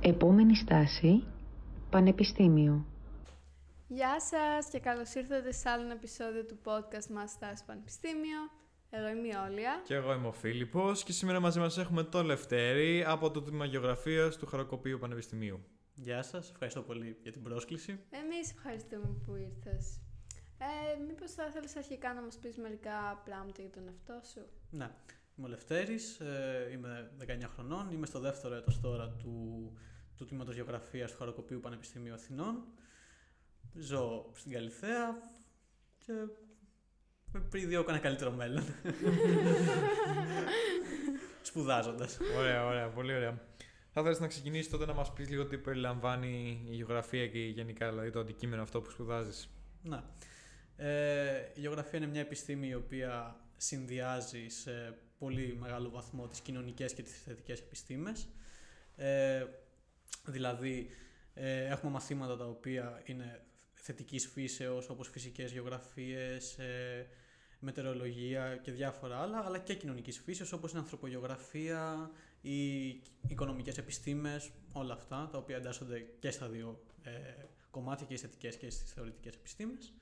Επόμενη στάση, Πανεπιστήμιο. Γεια σας και καλώς ήρθατε σε άλλο επεισόδιο του podcast μας Στάση Πανεπιστήμιο. Εγώ είμαι η Όλια. Και εγώ είμαι ο Φίλιππος και σήμερα μαζί μας έχουμε το Λευτέρη από το Τμήμα Γεωγραφίας του Χαροκοπίου Πανεπιστημίου. Γεια σας, ευχαριστώ πολύ για την πρόσκληση. Εμείς ευχαριστούμε που ήρθες. Ε, μήπως θα ήθελες αρχικά να μας πεις μερικά πράγματα για τον εαυτό σου; Ναι, είμαι ο Λευτέρης, ε, είμαι 19 χρονών, είμαι στο δεύτερο έτος τώρα του, του Τμήματος Γεωγραφίας του Χαροκοπίου Πανεπιστημίου Αθηνών. Ζω στην Καλυθέα και πριν δύο ένα καλύτερο μέλλον. Σπουδάζοντας. Ωραία, ωραία, πολύ ωραία. Θα ήθελα να ξεκινήσεις τότε να μας πεις λίγο τι περιλαμβάνει η γεωγραφία και γενικά δηλαδή το αντικείμενο αυτό που σπουδάζεις. Ναι. Ε, η γεωγραφία είναι μια επιστήμη η οποία συνδυάζει σε πολύ μεγάλο βαθμό τις κοινωνικές και τις θετικές επιστήμες. Ε, δηλαδή, ε, έχουμε μαθήματα τα οποία είναι θετικής φύσεως, όπως φυσικές γεωγραφίες, ε, μετεωρολογία και διάφορα άλλα, αλλά και κοινωνικής φύσεως, όπως είναι ανθρωπογεωγραφία, οι οικονομικές επιστήμες, όλα αυτά, τα οποία εντάσσονται και στα δύο ε, κομμάτια, και στις θετικές και στις θεωρητικές επιστήμες.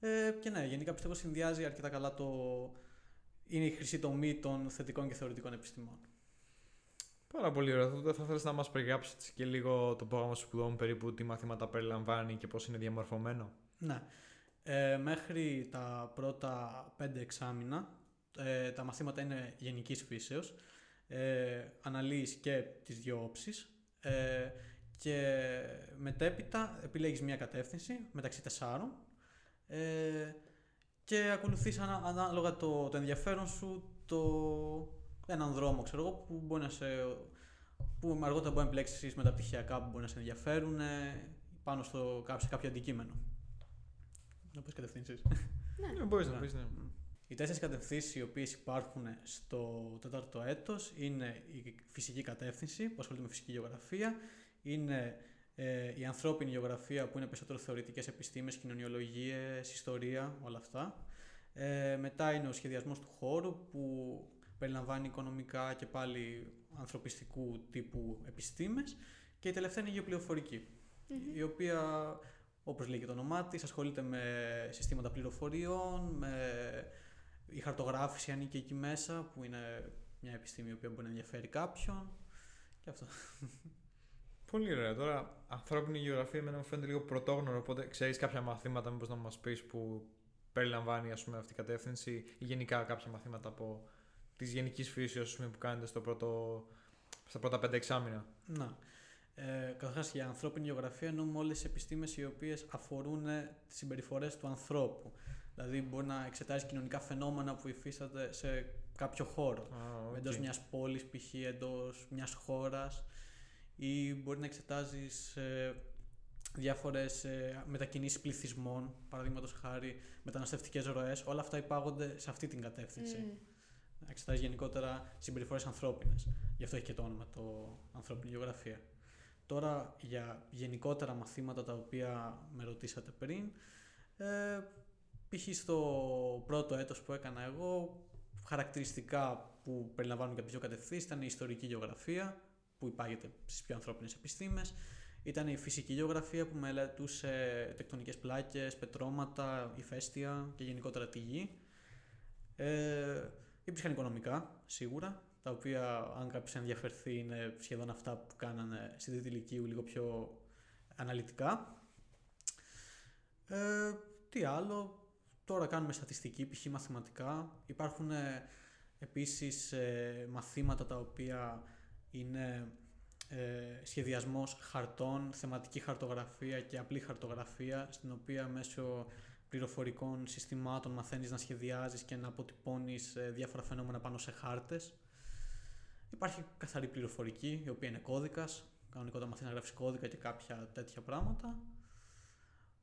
Ε, και ναι, γενικά πιστεύω συνδυάζει αρκετά καλά το... Είναι η χρυσή τομή των θετικών και θεωρητικών επιστημών. Πάρα πολύ ωραία. Τότε θα ήθελα να μας περιγράψεις και λίγο το πρόγραμμα σπουδών, περίπου τι μαθήματα περιλαμβάνει και πώς είναι διαμορφωμένο; Ναι. Ε, μέχρι τα πρώτα πέντε εξάμηνα ε, τα μαθήματα είναι γενικής φύσεως. Ε, αναλύεις και τις δύο όψεις ε, και μετέπειτα επιλέγεις μια κατεύθυνση μεταξύ τεσσάρων ε, και ακολουθείς ανάλογα το, το ενδιαφέρον σου το, έναν δρόμο ξέρω εγώ, που μπορεί να σε που αργότερα μπορεί να επιλέξει μεταπτυχιακά που μπορεί να σε ενδιαφέρουν πάνω στο, σε κάποιο αντικείμενο. Να πεις κατευθύνσεις. Ναι, ναι μπορείς να πεις, ναι. Οι τέσσερις κατευθύνσεις οι οποίες υπάρχουν στο τέταρτο έτος είναι η φυσική κατεύθυνση που ασχολείται με φυσική γεωγραφία, είναι ε, η ανθρώπινη γεωγραφία που είναι περισσότερο θεωρητικές επιστήμες, κοινωνιολογίες, ιστορία, όλα αυτά. Ε, μετά είναι ο σχεδιασμός του χώρου που περιλαμβάνει οικονομικά και πάλι ανθρωπιστικού τύπου επιστήμες και η τελευταία είναι η γεωπληροφορικη η οποία όπως λέει και το όνομά της ασχολείται με συστήματα πληροφοριών, με η χαρτογράφηση ανήκει εκεί μέσα που είναι μια επιστήμη η οποία μπορεί να ενδιαφέρει κάποιον και αυτό. Πολύ ωραία. Τώρα, ανθρώπινη γεωγραφία εμένα μου φαίνεται λίγο πρωτόγνωρο. Οπότε ξέρεις κάποια μαθήματα, μήπως να μας πεις που περιλαμβάνει ας πούμε, αυτή η κατεύθυνση ή γενικά κάποια μαθήματα από της γενικής φύση που κάνετε στο πρώτο, στα πρώτα πέντε εξάμεινα; Να. Ε, Καταρχάς, για ανθρώπινη γεωγραφία εννοούμε όλες τι επιστήμες οι οποίες αφορούν τις συμπεριφορές του ανθρώπου. Δηλαδή, μπορεί να εξετάζει κοινωνικά φαινόμενα που υφίσταται σε κάποιο χώρο. Ah, okay. Εντός μιας πόλης, π.χ. εντός μιας χώρας ή μπορεί να εξετάζεις ε, διάφορες ε, μετακινήσεις πληθυσμών, παραδείγματος χάρη μεταναστευτικές ροές, όλα αυτά υπάγονται σε αυτή την κατεύθυνση. Mm. Να εξετάζει γενικότερα συμπεριφορές ανθρώπινες. Γι' αυτό έχει και το όνομα το ανθρώπινη γεωγραφία. Τώρα για γενικότερα μαθήματα τα οποία με ρωτήσατε πριν, ε, π.χ. στο πρώτο έτος που έκανα εγώ, χαρακτηριστικά που περιλαμβάνουν και από δύο κατευθύνσεις ήταν η ιστορική γεωγραφία, που υπάγεται στις πιο ανθρώπινες επιστήμες. Ήταν η φυσική γεωγραφία που μελετούσε τεκτονικές πλάκες, πετρώματα, ηφαίστεια και γενικότερα τη γη. Ε, υπήρχαν οικονομικά, σίγουρα, τα οποία αν κάποιος ενδιαφερθεί είναι σχεδόν αυτά που κάνανε στην τρίτη ηλικίου λίγο πιο αναλυτικά. Ε, τι άλλο, τώρα κάνουμε στατιστική, π.χ. μαθηματικά. Υπάρχουν ε, επίσης ε, μαθήματα τα οποία είναι ε, σχεδιασμός χαρτών, θεματική χαρτογραφία και απλή χαρτογραφία, στην οποία μέσω πληροφορικών συστημάτων μαθαίνεις να σχεδιάζεις και να αποτυπώνεις ε, διάφορα φαινόμενα πάνω σε χάρτες. Υπάρχει καθαρή πληροφορική, η οποία είναι κώδικας, κανονικότερα μαθαίνει να γράφεις κώδικα και κάποια τέτοια πράγματα.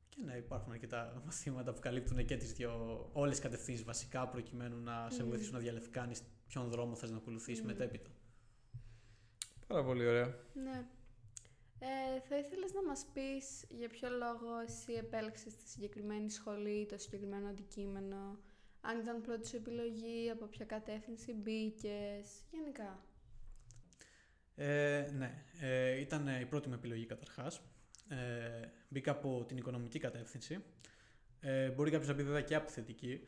Και ναι, υπάρχουν αρκετά μαθήματα που καλύπτουν και τις δύο, όλες τις κατευθύνσεις βασικά, προκειμένου να σε βοηθήσουν να διαλευκάνεις ποιον δρόμο θες να ακολουθήσεις mm. μετέπειτα. Πάρα πολύ ωραία. Ναι. Ε, θα ήθελες να μας πεις για ποιο λόγο εσύ επέλεξες τη συγκεκριμένη σχολή, το συγκεκριμένο αντικείμενο, αν ήταν πρώτη σου επιλογή, από ποια κατεύθυνση μπήκες, γενικά. Ε, ναι, ε, ήταν η πρώτη μου επιλογή καταρχάς. Ε, μπήκα από την οικονομική κατεύθυνση. Ε, μπορεί κάποιος να μπει βέβαια και από τη θετική.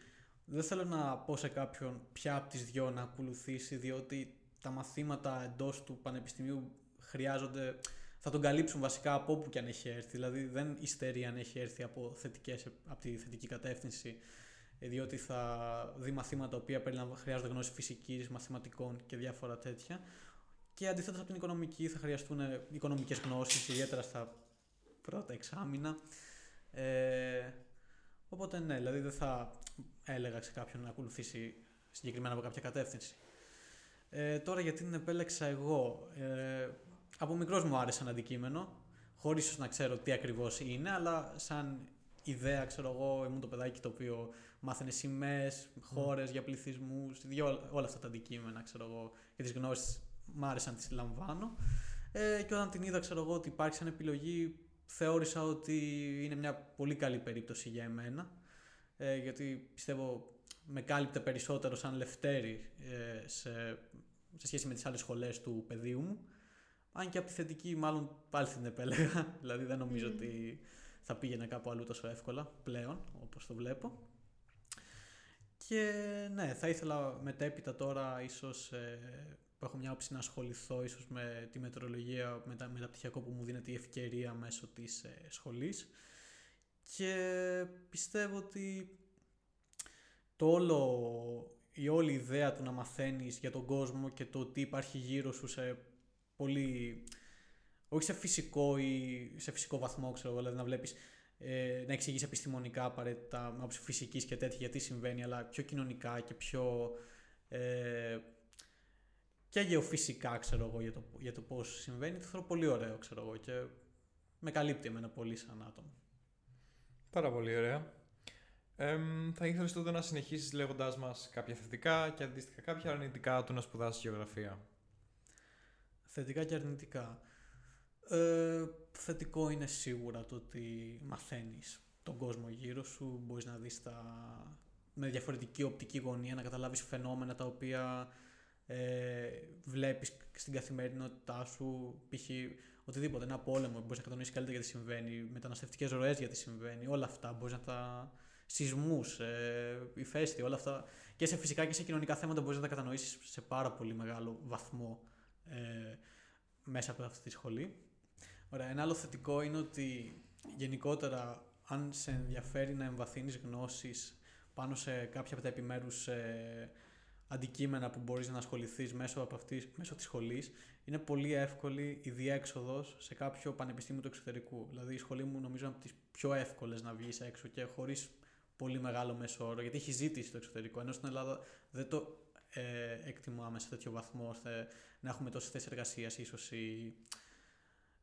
Δεν θέλω να πω σε κάποιον ποια από τις δυο να ακολουθήσει, διότι τα μαθήματα εντός του πανεπιστημίου χρειάζονται, θα τον καλύψουν βασικά από όπου και αν έχει έρθει. Δηλαδή δεν υστερεί αν έχει έρθει από, θετικές, από τη θετική κατεύθυνση, ε, διότι θα δει μαθήματα οποία χρειάζονται γνώση φυσικής, μαθηματικών και διάφορα τέτοια. Και αντίθετα από την οικονομική θα χρειαστούν οικονομικές γνώσεις, ιδιαίτερα στα πρώτα εξάμεινα. Ε, οπότε ναι, δηλαδή δεν θα έλεγα σε κάποιον να ακολουθήσει συγκεκριμένα από κάποια κατεύθυνση. Ε, τώρα γιατί την επέλεξα εγώ. Ε, από μικρός μου άρεσε ένα αντικείμενο, χωρίς να ξέρω τι ακριβώς είναι, αλλά σαν ιδέα, ξέρω εγώ, ήμουν το παιδάκι το οποίο μάθαινε σημαίες, χώρες για πληθυσμούς, όλα αυτά τα αντικείμενα, ξέρω εγώ, και τις γνώσεις μ' άρεσαν, τις λαμβάνω. Ε, και όταν την είδα, ξέρω εγώ, ότι υπάρχει σαν επιλογή, θεώρησα ότι είναι μια πολύ καλή περίπτωση για εμένα, ε, γιατί πιστεύω με κάλυπτε περισσότερο σαν Λευτέρη ε, σε, σε σχέση με τις άλλες σχολές του πεδίου μου. Αν και από τη θετική μάλλον πάλι την επέλεγα, δηλαδή δεν νομίζω ότι θα πήγαινε κάπου αλλού τόσο εύκολα πλέον, όπως το βλέπω. Και ναι, θα ήθελα μετέπειτα τώρα ίσως ε, που έχω μια όψη να ασχοληθώ ίσως με τη μετρολογία, με τα μεταπτυχιακό που μου δίνεται η ευκαιρία μέσω της ε, σχολής. Και πιστεύω ότι το όλο, η όλη ιδέα του να μαθαίνεις για τον κόσμο και το τι υπάρχει γύρω σου σε πολύ, όχι σε φυσικό ή σε φυσικό βαθμό, ξέρω δηλαδή να βλέπεις ε, να εξηγείς επιστημονικά απαραίτητα, με άποψη φυσικής και τέτοια γιατί συμβαίνει, αλλά πιο κοινωνικά και πιο ε, και γεωφυσικά, ξέρω εγώ, για το, για το πώς συμβαίνει, το θεωρώ πολύ ωραίο, ξέρω εγώ, και με καλύπτει εμένα πολύ σαν άτομο. Πάρα πολύ ωραία. Ε, θα ήθελες τότε να συνεχίσεις λέγοντάς μας κάποια θετικά και αντίστοιχα κάποια αρνητικά του να σπουδάσεις γεωγραφία; Θετικά και αρνητικά. Ε, θετικό είναι σίγουρα το ότι μαθαίνεις τον κόσμο γύρω σου, μπορείς να δεις τα... με διαφορετική οπτική γωνία, να καταλάβεις φαινόμενα τα οποία ε, βλέπεις στην καθημερινότητά σου, π.χ. οτιδήποτε, ένα πόλεμο, μπορείς να κατανοήσεις καλύτερα γιατί συμβαίνει, μεταναστευτικές ροές γιατί συμβαίνει, όλα αυτά μπορείς να τα σεισμούς, ε, ηφαίστεια, όλα αυτά και σε φυσικά και σε κοινωνικά θέματα μπορείς να τα κατανοήσεις σε πάρα πολύ μεγάλο βαθμό ε, μέσα από αυτή τη σχολή. Ωραία, ένα άλλο θετικό είναι ότι γενικότερα αν σε ενδιαφέρει να εμβαθύνεις γνώσεις πάνω σε κάποια από τα επιμέρους ε, αντικείμενα που μπορείς να ασχοληθείς μέσω, από αυτή, μέσω της σχολής, είναι πολύ εύκολη η διέξοδος σε κάποιο πανεπιστήμιο του εξωτερικού. Δηλαδή η σχολή μου νομίζω είναι από τις πιο εύκολες να βγεις έξω και χωρίς πολύ μεγάλο μέσο όρο, γιατί έχει ζήτηση στο εξωτερικό, ενώ στην Ελλάδα δεν το ε, εκτιμάμε σε τέτοιο βαθμό ώστε να έχουμε τόσες θέσεις εργασίας, ίσως ή.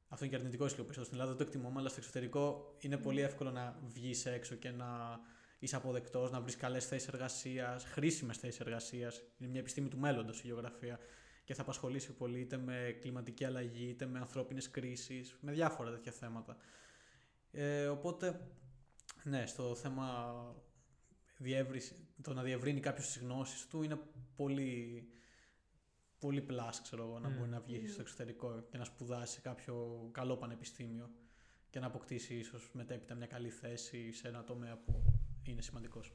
Αυτό είναι και αρνητικό ισχυρό Στην Ελλάδα δεν το εκτιμούμε, αλλά στο εξωτερικό είναι πολύ εύκολο να βγεις έξω και να είσαι αποδεκτός, να βρεις καλές θέσεις εργασίας, χρήσιμες θέσεις εργασίας. Είναι μια επιστήμη του μέλλοντος η γεωγραφία και θα απασχολήσει πολύ είτε με κλιματική αλλαγή, είτε με ανθρώπινες κρίσεις, με διάφορα τέτοια θέματα. Ε, οπότε, ναι, στο θέμα το να διευρύνει κάποιος τις γνώσεις του είναι πολύ, πολύ πλάς, ξέρω εγώ, να μπορεί να βγει στο εξωτερικό και να σπουδάσει σε κάποιο καλό πανεπιστήμιο και να αποκτήσει ίσως μετέπειτα μια καλή θέση σε ένα τομέα που είναι σημαντικός.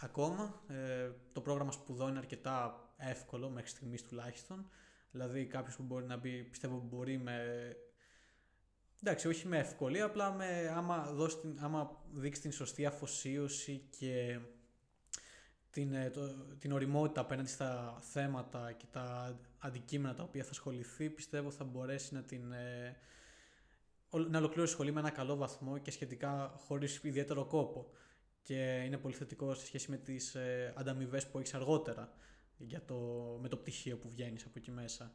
Ακόμα, ε, το πρόγραμμα σπουδών είναι αρκετά εύκολο μέχρι στιγμής τουλάχιστον. Δηλαδή, κάποιος που μπορεί να μπει, πιστεύω μπορεί με. Εντάξει, όχι με ευκολία, απλά με, άμα, δώσει την, άμα δείξει την σωστή αφοσίωση και την, ε, το, την οριμότητα απέναντι στα θέματα και τα αντικείμενα τα οποία θα ασχοληθεί, πιστεύω θα μπορέσει να την ε, να ολοκληρώσει σχολή με ένα καλό βαθμό και σχετικά χωρίς ιδιαίτερο κόπο. Και είναι πολύ θετικό σε σχέση με τις ε, ανταμοιβές που έχεις αργότερα για το, με το πτυχίο που βγαίνεις από εκεί μέσα.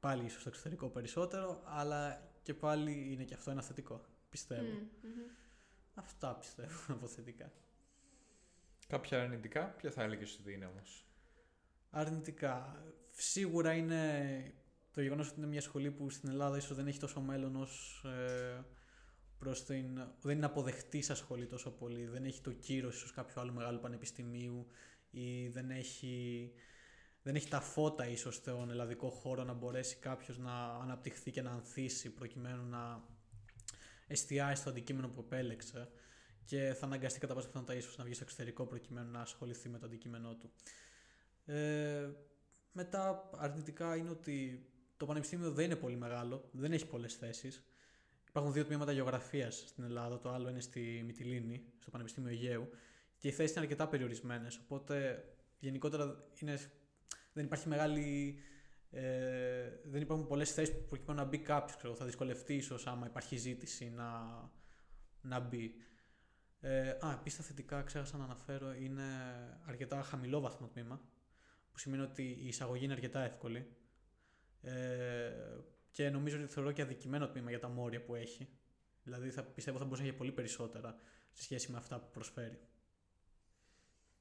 Πάλι ίσως στο εξωτερικό περισσότερο, αλλά και πάλι είναι και αυτό ένα θετικό, πιστεύω. Mm-hmm. Αυτά πιστεύω από θετικά. Κάποια αρνητικά, ποια θα έλεγες ότι είναι όμως; Αρνητικά. Σίγουρα είναι το γεγονός ότι είναι μια σχολή που στην Ελλάδα ίσως δεν έχει τόσο μέλλον ως. Ε, προς την, δεν είναι αποδεκτή σαν σχολή τόσο πολύ, δεν έχει το κύρος ίσως κάποιου άλλου μεγάλου πανεπιστημίου ή δεν έχει δεν έχει τα φώτα ίσως στον ελλαδικό χώρο να μπορέσει κάποιος να αναπτυχθεί και να ανθίσει προκειμένου να εστιάσει στο αντικείμενο που επέλεξε και θα αναγκαστεί κατά πάσα πιθανότητα ίσως να βγει στο εξωτερικό προκειμένου να ασχοληθεί με το αντικείμενό του. Ε, μετά αρνητικά είναι ότι το πανεπιστήμιο δεν είναι πολύ μεγάλο, δεν έχει πολλές θέσεις. Υπάρχουν δύο τμήματα γεωγραφίας στην Ελλάδα. Το άλλο είναι στη Μυτιλίνη, στο Πανεπιστήμιο Αιγαίου. Και οι θέσεις είναι αρκετά περιορισμένες. Οπότε γενικότερα είναι, δεν υπάρχει μεγάλη. Ε, δεν υπάρχουν πολλές θέσεις που προκειμένου να μπει κάποιος. Θα δυσκολευτεί ίσως άμα υπάρχει ζήτηση να, να μπει. Ε, α, επίσης τα θετικά ξέχασα να αναφέρω είναι αρκετά χαμηλό βαθμό τμήμα. Που σημαίνει ότι η εισαγωγή είναι αρκετά εύκολη. Ε, και νομίζω ότι θεωρώ και αδικημένο τμήμα για τα μόρια που έχει. Δηλαδή θα πιστεύω θα μπορούσε να έχει πολύ περισσότερα σε σχέση με αυτά που προσφέρει.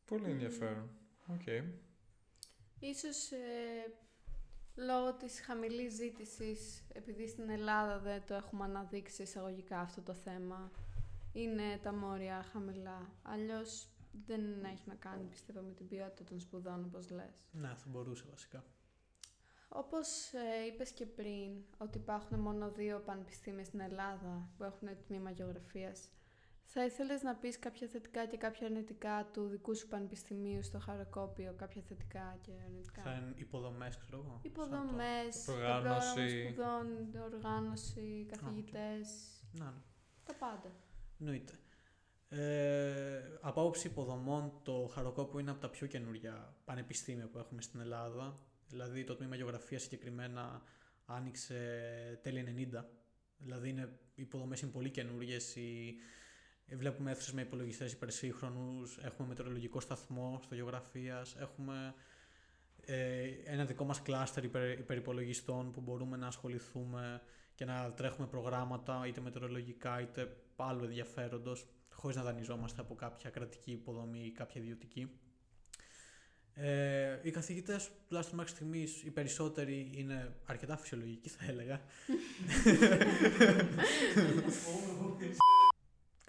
Πολύ ενδιαφέρον. OK. Okay. Ίσως ε, λόγω της χαμηλής ζήτησης, επειδή στην Ελλάδα δεν το έχουμε αναδείξει εισαγωγικά αυτό το θέμα, είναι τα μόρια χαμηλά. Αλλιώς δεν έχει να κάνει, πιστεύω, με την ποιότητα των σπουδών, όπως λες. Ναι, θα μπορούσε βασικά. Όπως ε, είπες και πριν, ότι υπάρχουν μόνο δύο πανεπιστήμια στην Ελλάδα που έχουν τμήμα γεωγραφίας, θα ήθελες να πεις κάποια θετικά και κάποια αρνητικά του δικού σου πανεπιστημίου στο χαροκόπιο, κάποια θετικά και αρνητικά; Σαν υποδομές, ξέρω εγώ. Υποδομές, το... οργάνωση, σπουδών, οργάνωση, καθηγητές, να, ναι. τα πάντα. Εννοείται. Ε, από άποψη υποδομών, το Χαροκόπιο είναι από τα πιο καινούργια πανεπιστήμια που έχουμε στην Ελλάδα. Δηλαδή το τμήμα γεωγραφίας συγκεκριμένα άνοιξε τέλη 90. Δηλαδή είναι, οι υποδομές είναι πολύ καινούριε. Οι... Βλέπουμε αίθουσε με υπολογιστέ υπερσύγχρονου. Έχουμε μετεωρολογικό σταθμό στο γεωγραφία. Έχουμε ε, ένα δικό μα κλάστερ υπερ, υπερυπολογιστών που μπορούμε να ασχοληθούμε και να τρέχουμε προγράμματα είτε μετεωρολογικά είτε άλλου ενδιαφέροντο, χωρί να δανειζόμαστε από κάποια κρατική υποδομή ή κάποια ιδιωτική. Ε, οι καθηγητέ, τουλάχιστον μέχρι στιγμή, οι περισσότεροι είναι αρκετά φυσιολογικοί, θα έλεγα.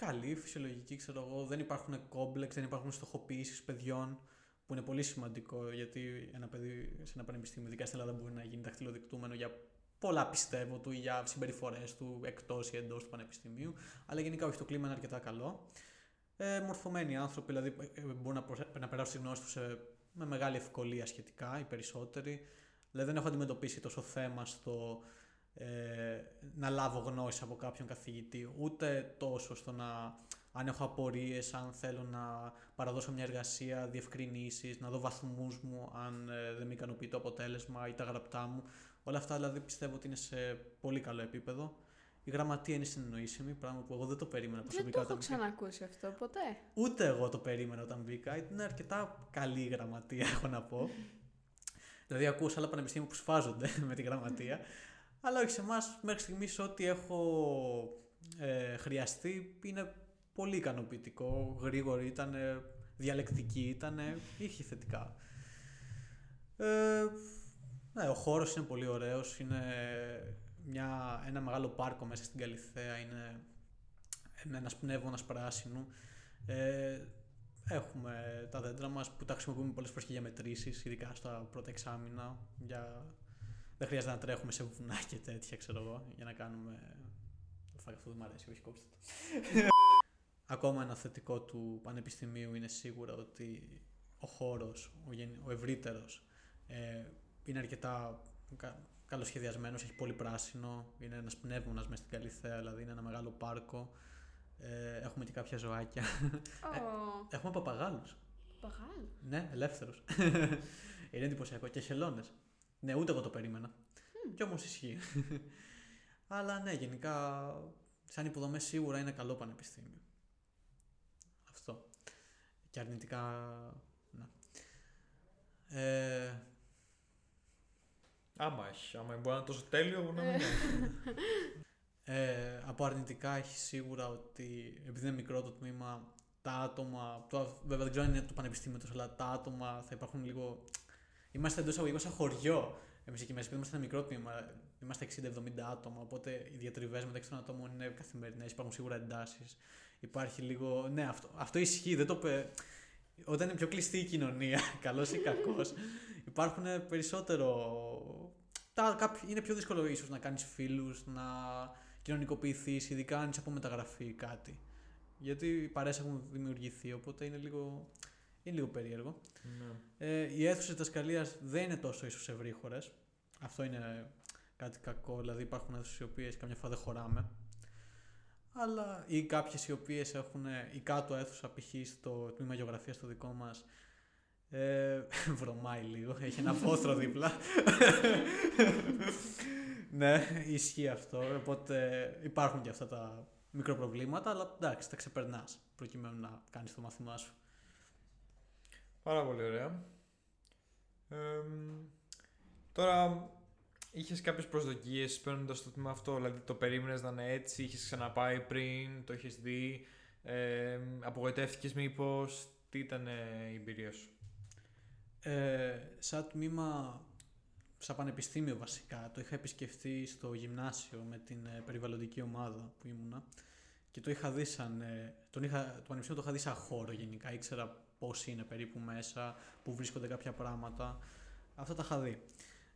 Καλή, φυσιολογική, ξέρω εγώ. Δεν υπάρχουν κόμπλεξ, δεν υπάρχουν στοχοποιήσεις παιδιών, που είναι πολύ σημαντικό γιατί ένα παιδί σε ένα πανεπιστήμιο, ειδικά στην Ελλάδα, μπορεί να γίνει δαχτυλοδεικτούμενο για πολλά πιστεύω του για συμπεριφορές του εκτός ή εντός του πανεπιστημίου. Αλλά γενικά όχι, το κλίμα είναι αρκετά καλό. Ε, μορφωμένοι άνθρωποι, δηλαδή ε, μπορούν να, να περάσουν τη γνώση τους σε με μεγάλη ευκολία σχετικά, οι περισσότεροι. Δηλαδή δεν έχω αντιμετωπίσει τόσο θέμα στο ε, να λάβω γνώση από κάποιον καθηγητή, ούτε τόσο στο να αν έχω απορίες, αν θέλω να παραδώσω μια εργασία, διευκρινήσεις, να δω βαθμούς μου, αν ε, δεν με ικανοποιεί το αποτέλεσμα ή τα γραπτά μου. Όλα αυτά δηλαδή πιστεύω ότι είναι σε πολύ καλό επίπεδο. Η γραμματεία είναι συνεννοήσιμη, πράγμα που εγώ δεν το περίμενα προσωπικά. Δεν το έχω ξανακούσει αυτό ποτέ. Ούτε εγώ το περίμενα όταν μπήκα. Είναι αρκετά καλή η γραμματεία, έχω να πω. δηλαδή, ακούω άλλα πανεπιστήμια που σφάζονται με τη γραμματεία. Αλλά όχι σε εμάς, μέχρι στιγμής, ό,τι έχω ε, χρειαστεί είναι πολύ ικανοποιητικό. Γρήγορη ήταν, διαλεκτική ήταν, είχε θετικά. Ε, ναι, ο χώρος είναι πολύ ωραίος, είναι μια, ένα μεγάλο πάρκο μέσα στην Καλυθέα, είναι ένα πνεύμα πράσινου. Ε, έχουμε τα δέντρα μας που τα χρησιμοποιούμε πολλές φορές και για μετρήσεις, ειδικά στα πρώτα εξάμεινα. Για... Δεν χρειάζεται να τρέχουμε σε βουνά και τέτοια, ξέρω εγώ, για να κάνουμε... Φάει αυτό δεν μου αρέσει, όχι κόψτε το. Ακόμα ένα θετικό του πανεπιστημίου είναι σίγουρα ότι ο χώρος, ο, ο ευρύτερος, ε, είναι αρκετά καλοσχεδιασμένος, έχει πολύ πράσινο. Είναι ένας πνεύμονας μέσα στην Καλυθέα, δηλαδή είναι ένα μεγάλο πάρκο. Ε, έχουμε και κάποια ζωάκια. Oh. Ε, έχουμε παπαγάλους. Παπαγάλους. Ναι, ελεύθερους. είναι εντυπωσιακό. Και χελώνες. Ναι, ούτε εγώ το περίμενα. Mm. Κι όμως ισχύει. Αλλά ναι, γενικά, σαν υποδομές σίγουρα είναι καλό πανεπιστήμιο. Αυτό. Και αρνητικά, ναι. Ε, Άμα έχει. Άμα μπορεί να είναι τόσο τέλειο, να μην ε, από αρνητικά έχει σίγουρα ότι επειδή είναι μικρό το τμήμα, τα άτομα. Το, βέβαια δεν ξέρω αν είναι το πανεπιστήμιο τόσο, αλλά τα άτομα θα υπάρχουν λίγο. Είμαστε εντός αγωγικών σαν χωριό. Εμείς εκεί μέσα, επειδή είμαστε ένα μικρό τμήμα, είμαστε 60-70 άτομα. Οπότε οι διατριβές μεταξύ των ατόμων είναι καθημερινές. Υπάρχουν σίγουρα εντάσεις. Υπάρχει λίγο. Ναι, αυτό, αυτό ισχύει. Δεν το, όταν είναι πιο κλειστή η κοινωνία, καλός ή κακός, υπάρχουν περισσότερο... Τα, κάποιοι, είναι πιο δύσκολο ίσως να κάνεις φίλους, να κοινωνικοποιηθείς, ειδικά αν είσαι από μεταγραφή κάτι. Γιατί οι παρέες έχουν δημιουργηθεί, οπότε είναι λίγο, είναι λίγο περίεργο. Ναι. Ε, οι αίθουσε διδασκαλία δεν είναι τόσο ίσως ευρύχωρες. Αυτό είναι κάτι κακό. Δηλαδή υπάρχουν αίθουσες οι οποίες καμιά φορά δεν χωράμε. Αλλά ή κάποιες οι οποίες έχουν η κάτω αίθουσα, π.χ. στο τμήμα γεωγραφίας το δικό μας. Ε, βρωμάει λίγο, έχει ένα βόθρο δίπλα. ναι, ισχύει αυτό. Οπότε υπάρχουν και αυτά τα μικροπροβλήματα, αλλά εντάξει, τα ξεπερνάς προκειμένου να κάνεις το μάθημά σου. Πάρα πολύ ωραία. Ε, τώρα, είχες κάποιες προσδοκίες παίρνοντας το τμήμα αυτό, δηλαδή το περίμενες να είναι έτσι, είχες ξαναπάει πριν, το είχες δει, ε, απογοητεύτηκες μήπως, τι ήταν η εμπειρία σου; Ε, σαν τμήμα, σαν πανεπιστήμιο βασικά, το είχα επισκεφτεί στο γυμνάσιο με την ε, περιβαλλοντική ομάδα που ήμουνα και το είχα δει σαν, ε, τον είχα, το πανεπιστήμιο το είχα δει σαν χώρο γενικά, ήξερα πώς είναι περίπου μέσα, που βρίσκονται κάποια πράγματα. Αυτά τα είχα δει.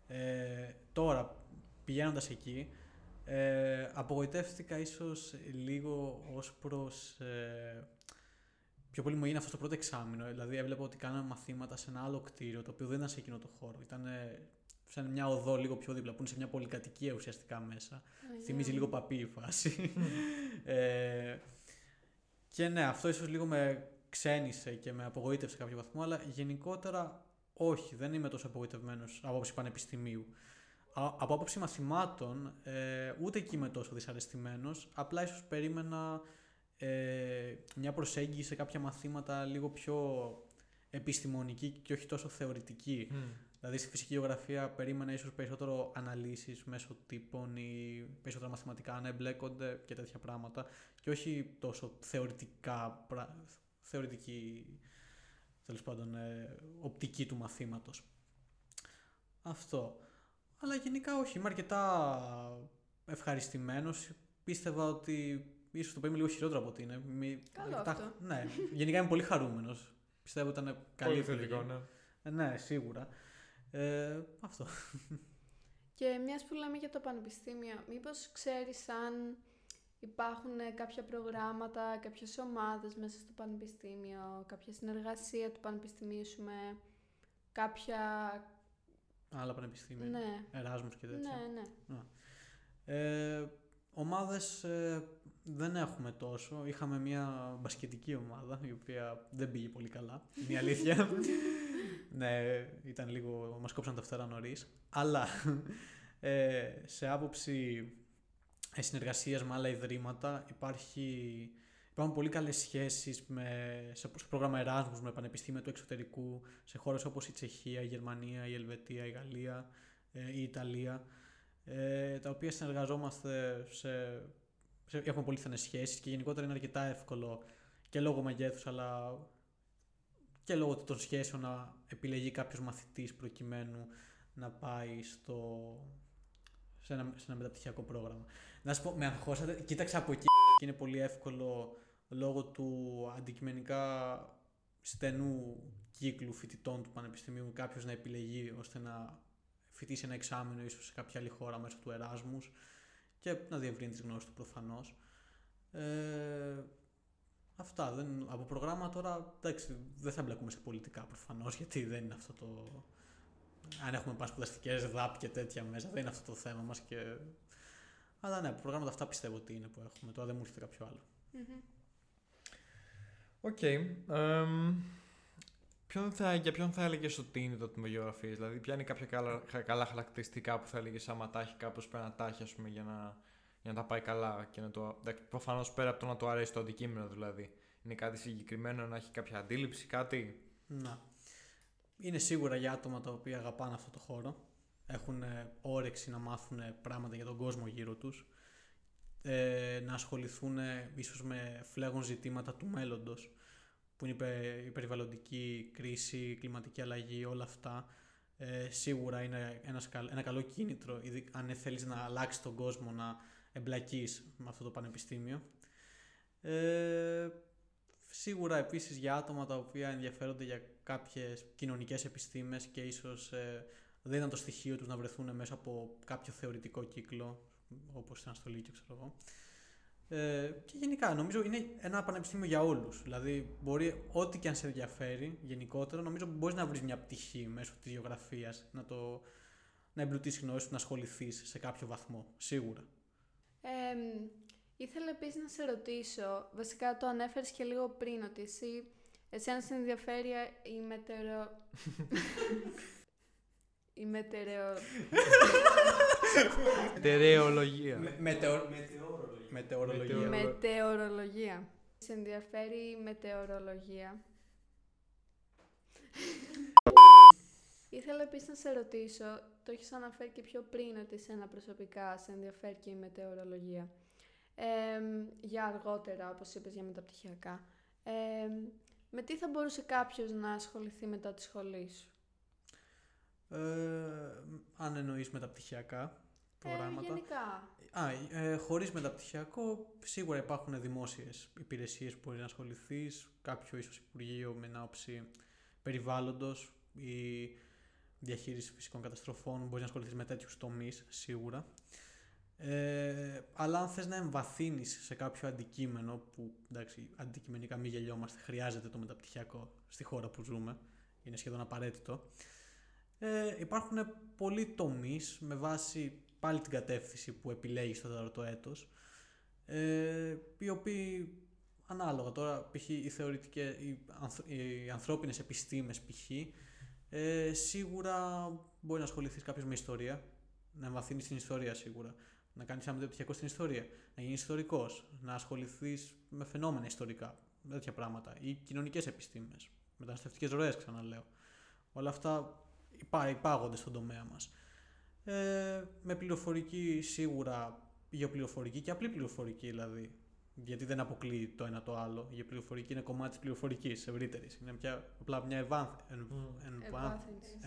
Ε, τώρα, πηγαίνοντας εκεί, ε, απογοητεύτηκα ίσως λίγο ως προς... Ε, πιο πολύ μου έγινε αυτό το πρώτο εξάμεινο. Δηλαδή, έβλεπα ότι κάναμε μαθήματα σε ένα άλλο κτίριο, το οποίο δεν ήταν σε εκείνο το χώρο. Ήταν σε μια οδό λίγο πιο δίπλα, που είναι σε μια πολυκατοικία ουσιαστικά μέσα. Yeah. Θυμίζει λίγο παπί η φάση. ε, και ναι, αυτό ίσως λίγο με ξένησε και με απογοήτευσε σε κάποιο βαθμό, αλλά γενικότερα όχι, δεν είμαι τόσο απογοητευμένος από άποψη πανεπιστημίου. από άποψη μαθημάτων, ε, ούτε εκεί είμαι τόσο δυσαρεστημένος. Απλά ίσως περίμενα ε, μια προσέγγιση σε κάποια μαθήματα λίγο πιο επιστημονική και όχι τόσο θεωρητική. Δηλαδή στη φυσική γεωγραφία περίμενα ίσως περισσότερο αναλύσεις μέσω τύπων ή περισσότερα μαθηματικά να εμπλέκονται και τέτοια πράγματα και όχι τόσο θεωρητικά, θεωρητική τέλος πάντων ε, οπτική του μαθήματος. Αυτό. Αλλά γενικά όχι, είμαι αρκετά ευχαριστημένος. Πίστευα ότι ίσως το πω είμαι λίγο χειρότερο από ότι είναι. Καλό αυτό. Ναι, γενικά είμαι πολύ χαρούμενος. Πιστεύω ότι ήταν καλή Πολύ θετικό, ναι. Ε, ναι, σίγουρα. Ε, αυτό. Και μιας που λέμε για το πανεπιστήμιο, μήπως ξέρεις αν Υπάρχουν ε, κάποια προγράμματα, κάποιες ομάδες μέσα στο πανεπιστήμιο, κάποια συνεργασία του πανεπιστημίου σου με κάποια... Άλλα πανεπιστήμια, ναι. Εράσμους και τέτοια. Ναι, ναι. Ε, ομάδες ε, δεν έχουμε τόσο. Είχαμε μια μπασκετική ομάδα, η οποία δεν πήγε πολύ καλά, είναι η αλήθεια. ναι, ήταν λίγο... μας κόψαν τα φτερά νωρίς. Αλλά ε, σε άποψη ε, συνεργασίας με άλλα ιδρύματα. Υπάρχει, υπάρχουν πολύ καλές σχέσεις με, σε, πρόγραμμα Εράσμους με πανεπιστήμια του εξωτερικού σε χώρες όπως η Τσεχία, η Γερμανία, η Ελβετία, η Γαλλία, ε, η Ιταλία ε, τα οποία συνεργαζόμαστε σε, σε, έχουμε πολύ στενές σχέσεις και γενικότερα είναι αρκετά εύκολο και λόγω μεγέθους αλλά και λόγω των σχέσεων να επιλεγεί κάποιος μαθητής προκειμένου να πάει στο, σε ένα, σε ένα μεταπτυχιακό πρόγραμμα. Να σου πω, με αγχώσατε. Κοίταξα από εκεί και είναι πολύ εύκολο λόγω του αντικειμενικά στενού κύκλου φοιτητών του Πανεπιστημίου κάποιος να επιλεγεί ώστε να φοιτήσει ένα εξάμεινο ίσως σε κάποια άλλη χώρα μέσω του Εράσμους και να διευρύνει τις γνώσεις του προφανώς. Ε, αυτά. Δεν, από προγράμμα τώρα εντάξει, δεν θα μπλακούμε σε πολιτικά προφανώς γιατί δεν είναι αυτό το. Αν έχουμε πάνε σπουδαστικές ΔΑΠ και τέτοια μέσα, δεν είναι αυτό το θέμα μας και αλλά ναι, προγράμματα αυτά πιστεύω ότι είναι που έχουμε. Τώρα δεν μου έρχεται κάποιο άλλο. Οκ. ποιον θα, για ποιον θα έλεγες ότι είναι το τμήμα γεωγραφία, Δηλαδή, ποια είναι κάποια καλά, καλά χαρακτηριστικά που θα έλεγες άμα τα έχει κάπως πρέπει να τα έχει, πούμε, για να, για να τα πάει καλά. Και να το, προφανώς πέρα από το να το αρέσει το αντικείμενο, δηλαδή. Είναι κάτι συγκεκριμένο, να έχει κάποια αντίληψη, κάτι; Να. Είναι σίγουρα για άτομα τα οποία αγαπάνε αυτό το χώρο έχουν όρεξη να μάθουν πράγματα για τον κόσμο γύρω τους, ε, να ασχοληθούν ίσως με φλέγον ζητήματα του μέλλοντος, που είναι η περιβαλλοντική κρίση, η κλιματική αλλαγή, όλα αυτά. Ε, σίγουρα είναι ένας, ένα καλό κίνητρο, αν θέλεις να αλλάξεις τον κόσμο, να εμπλακείς με αυτό το πανεπιστήμιο. Ε, Σίγουρα επίσης για άτομα τα οποία ενδιαφέρονται για κάποιες κοινωνικές επιστήμες και ίσως ε, δεν ήταν το στοιχείο τους να βρεθούν μέσα από κάποιο θεωρητικό κύκλο, όπως ήταν στο Λύκειο, ξέρω εγώ. Ε, και γενικά νομίζω είναι ένα πανεπιστήμιο για όλους. Δηλαδή, μπορεί, ό,τι και αν σε ενδιαφέρει γενικότερα, νομίζω μπορείς να βρεις μια πτυχή μέσω της γεωγραφίας, να, το, να εμπλουτίσεις γνώση να ασχοληθείς σε κάποιο βαθμό. Σίγουρα. Ε, ήθελα επίσης να σε ρωτήσω, βασικά το ανέφερες και λίγο πριν, ότι εσύ, εσένα σε ενδιαφέρει η μετεωρο... η μετερεο... Μετεωρολογία. Μετεωρολογία. μετεωρολογία. Σε ενδιαφέρει η μετεωρολογία; Ήθελα επίσης να σε ρωτήσω, το έχεις αναφέρει και πιο πριν ότι σε ένα προσωπικά σε ενδιαφέρει και η μετεωρολογία. Ε, για αργότερα, όπως είπες, για μεταπτυχιακά. Ε, με τι θα μπορούσε κάποιος να ασχοληθεί μετά τη σχολή σου; Ε, αν εννοείς μεταπτυχιακά προγράμματα. Ε, γενικά. Α, ε, χωρίς μεταπτυχιακό, σίγουρα υπάρχουν δημόσιες υπηρεσίες που μπορεί να ασχοληθείς, κάποιο ίσως υπουργείο με ένα όψη περιβάλλοντος ή διαχείριση φυσικών καταστροφών, μπορείς να ασχοληθείς με τέτοιους τομείς σίγουρα. Ε, αλλά αν θες να εμβαθύνεις σε κάποιο αντικείμενο που εντάξει αντικειμενικά μη γελιόμαστε χρειάζεται το μεταπτυχιακό στη χώρα που ζούμε είναι σχεδόν απαραίτητο ε, υπάρχουν πολλοί τομείς με βάση πάλι την κατεύθυνση που επιλέγεις στο τέταρτο έτος ε, οι οποίοι ανάλογα τώρα π.χ. οι, θεωρητικές, οι, οι ανθρώπινες επιστήμες π.χ. Ε, σίγουρα μπορεί να ασχοληθείς κάποιος με ιστορία, να εμβαθύνεις στην ιστορία σίγουρα, να κάνεις ένα μεταπτυχιακό στην ιστορία, να γίνεις ιστορικός, να ασχοληθείς με φαινόμενα ιστορικά, με τέτοια πράγματα, ή κοινωνικές επιστήμες, μεταναστευτικές ροές, ξαναλέω. Όλα αυτά υπά, υπάγονται στον τομέα μας. Ε, με πληροφορική σίγουρα γεωπληροφορική και απλή πληροφορική δηλαδή. Γιατί δεν αποκλείει το ένα το άλλο. Η πληροφορική είναι κομμάτι της πληροφορικής ευρύτερης. Είναι πια, απλά μια ευάνθ, εν, Ευάθυνση.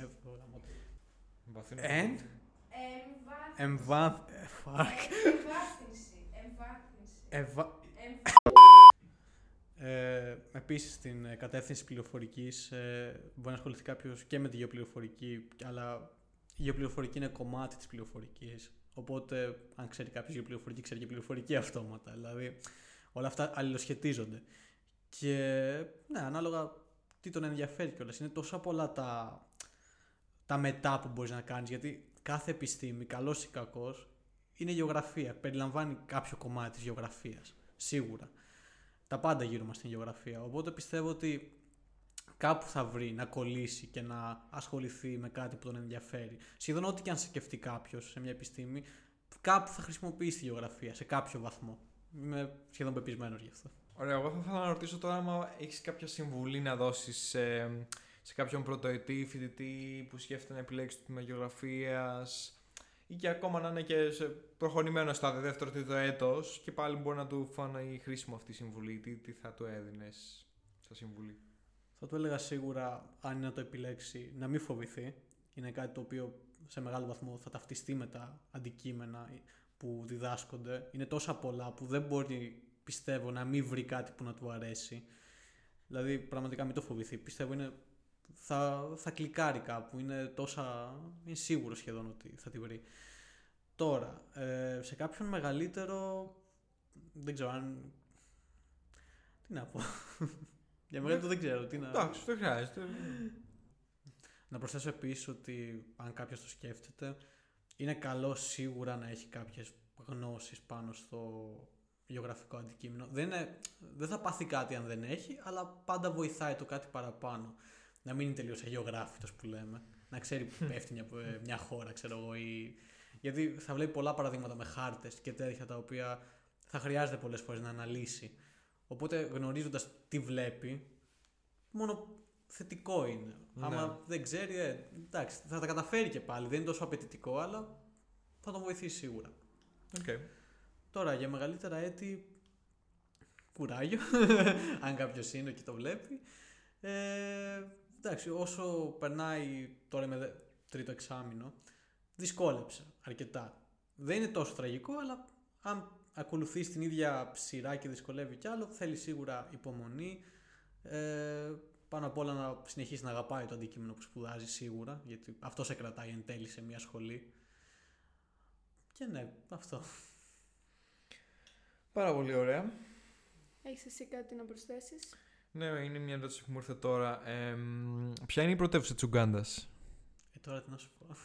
Εν. Εμβάθυνση. Εμβάθυνση. Ε, επίσης στην ε, κατεύθυνση πληροφορικής ε, μπορεί να ασχοληθεί κάποιος και με τη γεωπληροφορική αλλά η γεωπληροφορική είναι κομμάτι της πληροφορικής οπότε αν ξέρει κάποιος γεωπληροφορική ξέρει και πληροφορική αυτόματα δηλαδή όλα αυτά αλληλοσχετίζονται και ναι ανάλογα τι τον ενδιαφέρει κιόλας είναι τόσο πολλά τα, τα μετά που μπορείς να κάνεις γιατί κάθε επιστήμη, καλός ή κακός είναι γεωγραφία, περιλαμβάνει κάποιο κομμάτι της γεωγραφίας σίγουρα τα πάντα γύρω μας στην γεωγραφία. Οπότε πιστεύω ότι κάπου θα βρει να κολλήσει και να ασχοληθεί με κάτι που τον ενδιαφέρει. Σχεδόν ό,τι και αν σκεφτεί κάποιος σε μια επιστήμη, κάπου θα χρησιμοποιήσει τη γεωγραφία σε κάποιο βαθμό. Είμαι σχεδόν πεπισμένος γι' αυτό. Ωραία, εγώ θα ήθελα να ρωτήσω τώρα αν έχεις κάποια συμβουλή να δώσεις σε, σε κάποιον πρωτοετή φοιτητή που σκέφτεται να επιλέξει το τμήμα γεωγραφίας ή και ακόμα να είναι και σε προχωρημένο στάδιο, δεύτερο τρίτο έτος και πάλι μπορεί να του φανεί χρήσιμο αυτή η συμβουλή. Τι, τι θα του έδινες σαν συμβουλή; Θα του έλεγα σίγουρα, αν είναι να το επιλέξει, να μην φοβηθεί. Είναι κάτι το οποίο σε μεγάλο βαθμό θα ταυτιστεί με τα αντικείμενα που διδάσκονται. Είναι τόσα πολλά που δεν μπορεί, πιστεύω, να μην βρει κάτι που να του αρέσει. Δηλαδή, πραγματικά μην το φοβηθεί. Πιστεύω είναι θα, θα κλικάρει κάπου. Είναι τόσα. είναι σίγουρο σχεδόν ότι θα τη βρει. Τώρα, ε, σε κάποιον μεγαλύτερο. Δεν ξέρω αν. Τι να πω. Για μεγαλύτερο δεν ξέρω. Τι να... Εντάξει, δεν χρειάζεται. Να προσθέσω επίσης ότι αν κάποιος το σκέφτεται, είναι καλό σίγουρα να έχει κάποιες γνώσεις πάνω στο γεωγραφικό αντικείμενο. Δεν, είναι, δεν θα πάθει κάτι αν δεν έχει, αλλά πάντα βοηθάει το κάτι παραπάνω να μην είναι τελείως αγιογράφητος που λέμε. Να ξέρει που πέφτει μια, μια χώρα, ξέρω εγώ. Ή... Γιατί θα βλέπει πολλά παραδείγματα με χάρτες και τέτοια τα οποία θα χρειάζεται πολλές φορές να αναλύσει. Οπότε γνωρίζοντας τι βλέπει, μόνο θετικό είναι. Ναι. Άμα δεν ξέρει, ε, εντάξει, θα τα καταφέρει και πάλι. Δεν είναι τόσο απαιτητικό, αλλά θα τον βοηθήσει σίγουρα. Okay. Τώρα για μεγαλύτερα έτη, κουράγιο, αν κάποιος είναι και το βλέπει. Ε, εντάξει, όσο περνάει τώρα με τρίτο εξάμεινο, δυσκόλεψε αρκετά. Δεν είναι τόσο τραγικό, αλλά αν ακολουθείς την ίδια σειρά και δυσκολεύει κι άλλο, θέλει σίγουρα υπομονή. Ε, πάνω απ' όλα να συνεχίσει να αγαπάει το αντικείμενο που σπουδάζει σίγουρα, γιατί αυτός σε κρατάει εν τέλει σε μια σχολή. Και ναι, αυτό. Πάρα πολύ ωραία. Έχεις εσύ κάτι να προσθέσεις; Ναι, είναι μια ερώτηση που μου ήρθε τώρα. Ε, μ, ποια είναι η πρωτεύουσα της Ουγγάντας, Ε, τώρα τι να σου πω.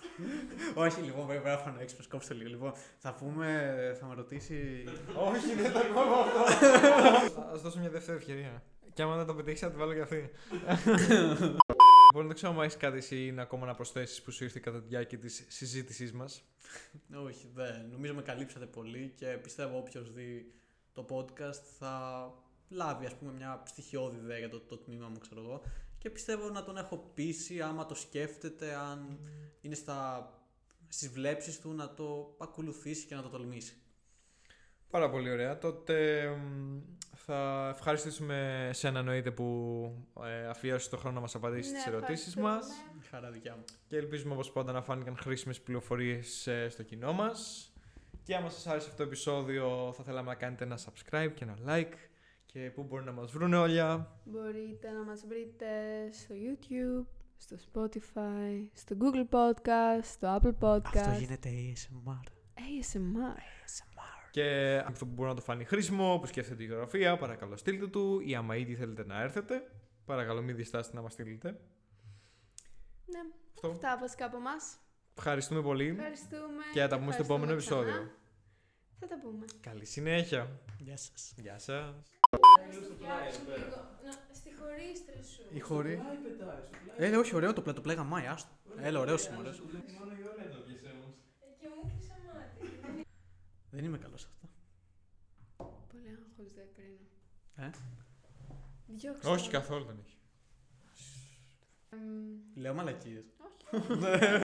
Όχι, λοιπόν, πρέπει να φανώ έξυπνος, κόψτε το λίγο. Λοιπόν, θα πούμε, θα με ρωτήσει. Όχι, δεν το ακούω αυτό. Α δώσω μια δεύτερη ευκαιρία. Και άμα δεν το πετύχεις, θα τη βάλω και αυτή. Λοιπόν, δεν ξέρω αν έχεις κάτι εσύ να ακόμα να προσθέσεις που σου ήρθε κατά τη διάρκεια της συζήτησής μας. Όχι, δεν. Νομίζω με καλύψατε πολύ και πιστεύω όποιος δει το podcast θα λάβει ας πούμε μια στοιχειώδη ιδέα για το, το τμήμα μου, ξέρω εγώ. Και πιστεύω να τον έχω πείσει άμα το σκέφτεται, αν είναι στα, στις βλέψεις του να το ακολουθήσει και να το τολμήσει. Πάρα πολύ ωραία. Τότε μ, θα ευχαριστήσουμε σένα εννοείται που ε, αφιέρωσες το χρόνο να μας απαντήσεις Ναι, στις ερωτήσεις ευχαριστούμε. μας. Η χαρά δικιά μου. Και ελπίζουμε όπως πάντα να φάνηκαν χρήσιμες πληροφορίες ε, στο κοινό μας. Και άμα σας άρεσε αυτό το επεισόδιο θα θέλαμε να κάνετε ένα subscribe και ένα like. Και πού μπορεί να μας βρούνε όλα. Μπορείτε να μας βρείτε στο YouTube, στο Spotify, στο Google Podcast, στο Apple Podcast. Αυτό γίνεται ASMR. ASMR. Και αυτό που μπορεί να το φανεί χρήσιμο, που σκέφτεται τη γεωγραφία, παρακαλώ στείλτε του. Ή άμα ήδη θέλετε να έρθετε, παρακαλώ μην διστάσετε να μας στείλετε. Ναι, Αυτό. αυτά βασικά από εμάς. Ευχαριστούμε πολύ. Ευχαριστούμε. Και θα τα πούμε στο επόμενο ευχαριστούμε επεισόδιο. ξανά. Θα τα πούμε. Καλή συνέχεια. Γεια σας. Γεια σας. Στη χωρίστρε σου. Η χωρί. Ε, όχι, ωραίο το πλέ, το πλέ γαμάει, άστο. Έλα, ωραίο είμαι, ωραίος. Και μου κλείσα μάτι. Δεν είμαι καλός σε αυτά. Πολύ άγχος δεν κρίνω. Ε; Διώξτε Όχι με. καθόλου δεν έχει. Εμ, Λέω μαλακίες. όχι.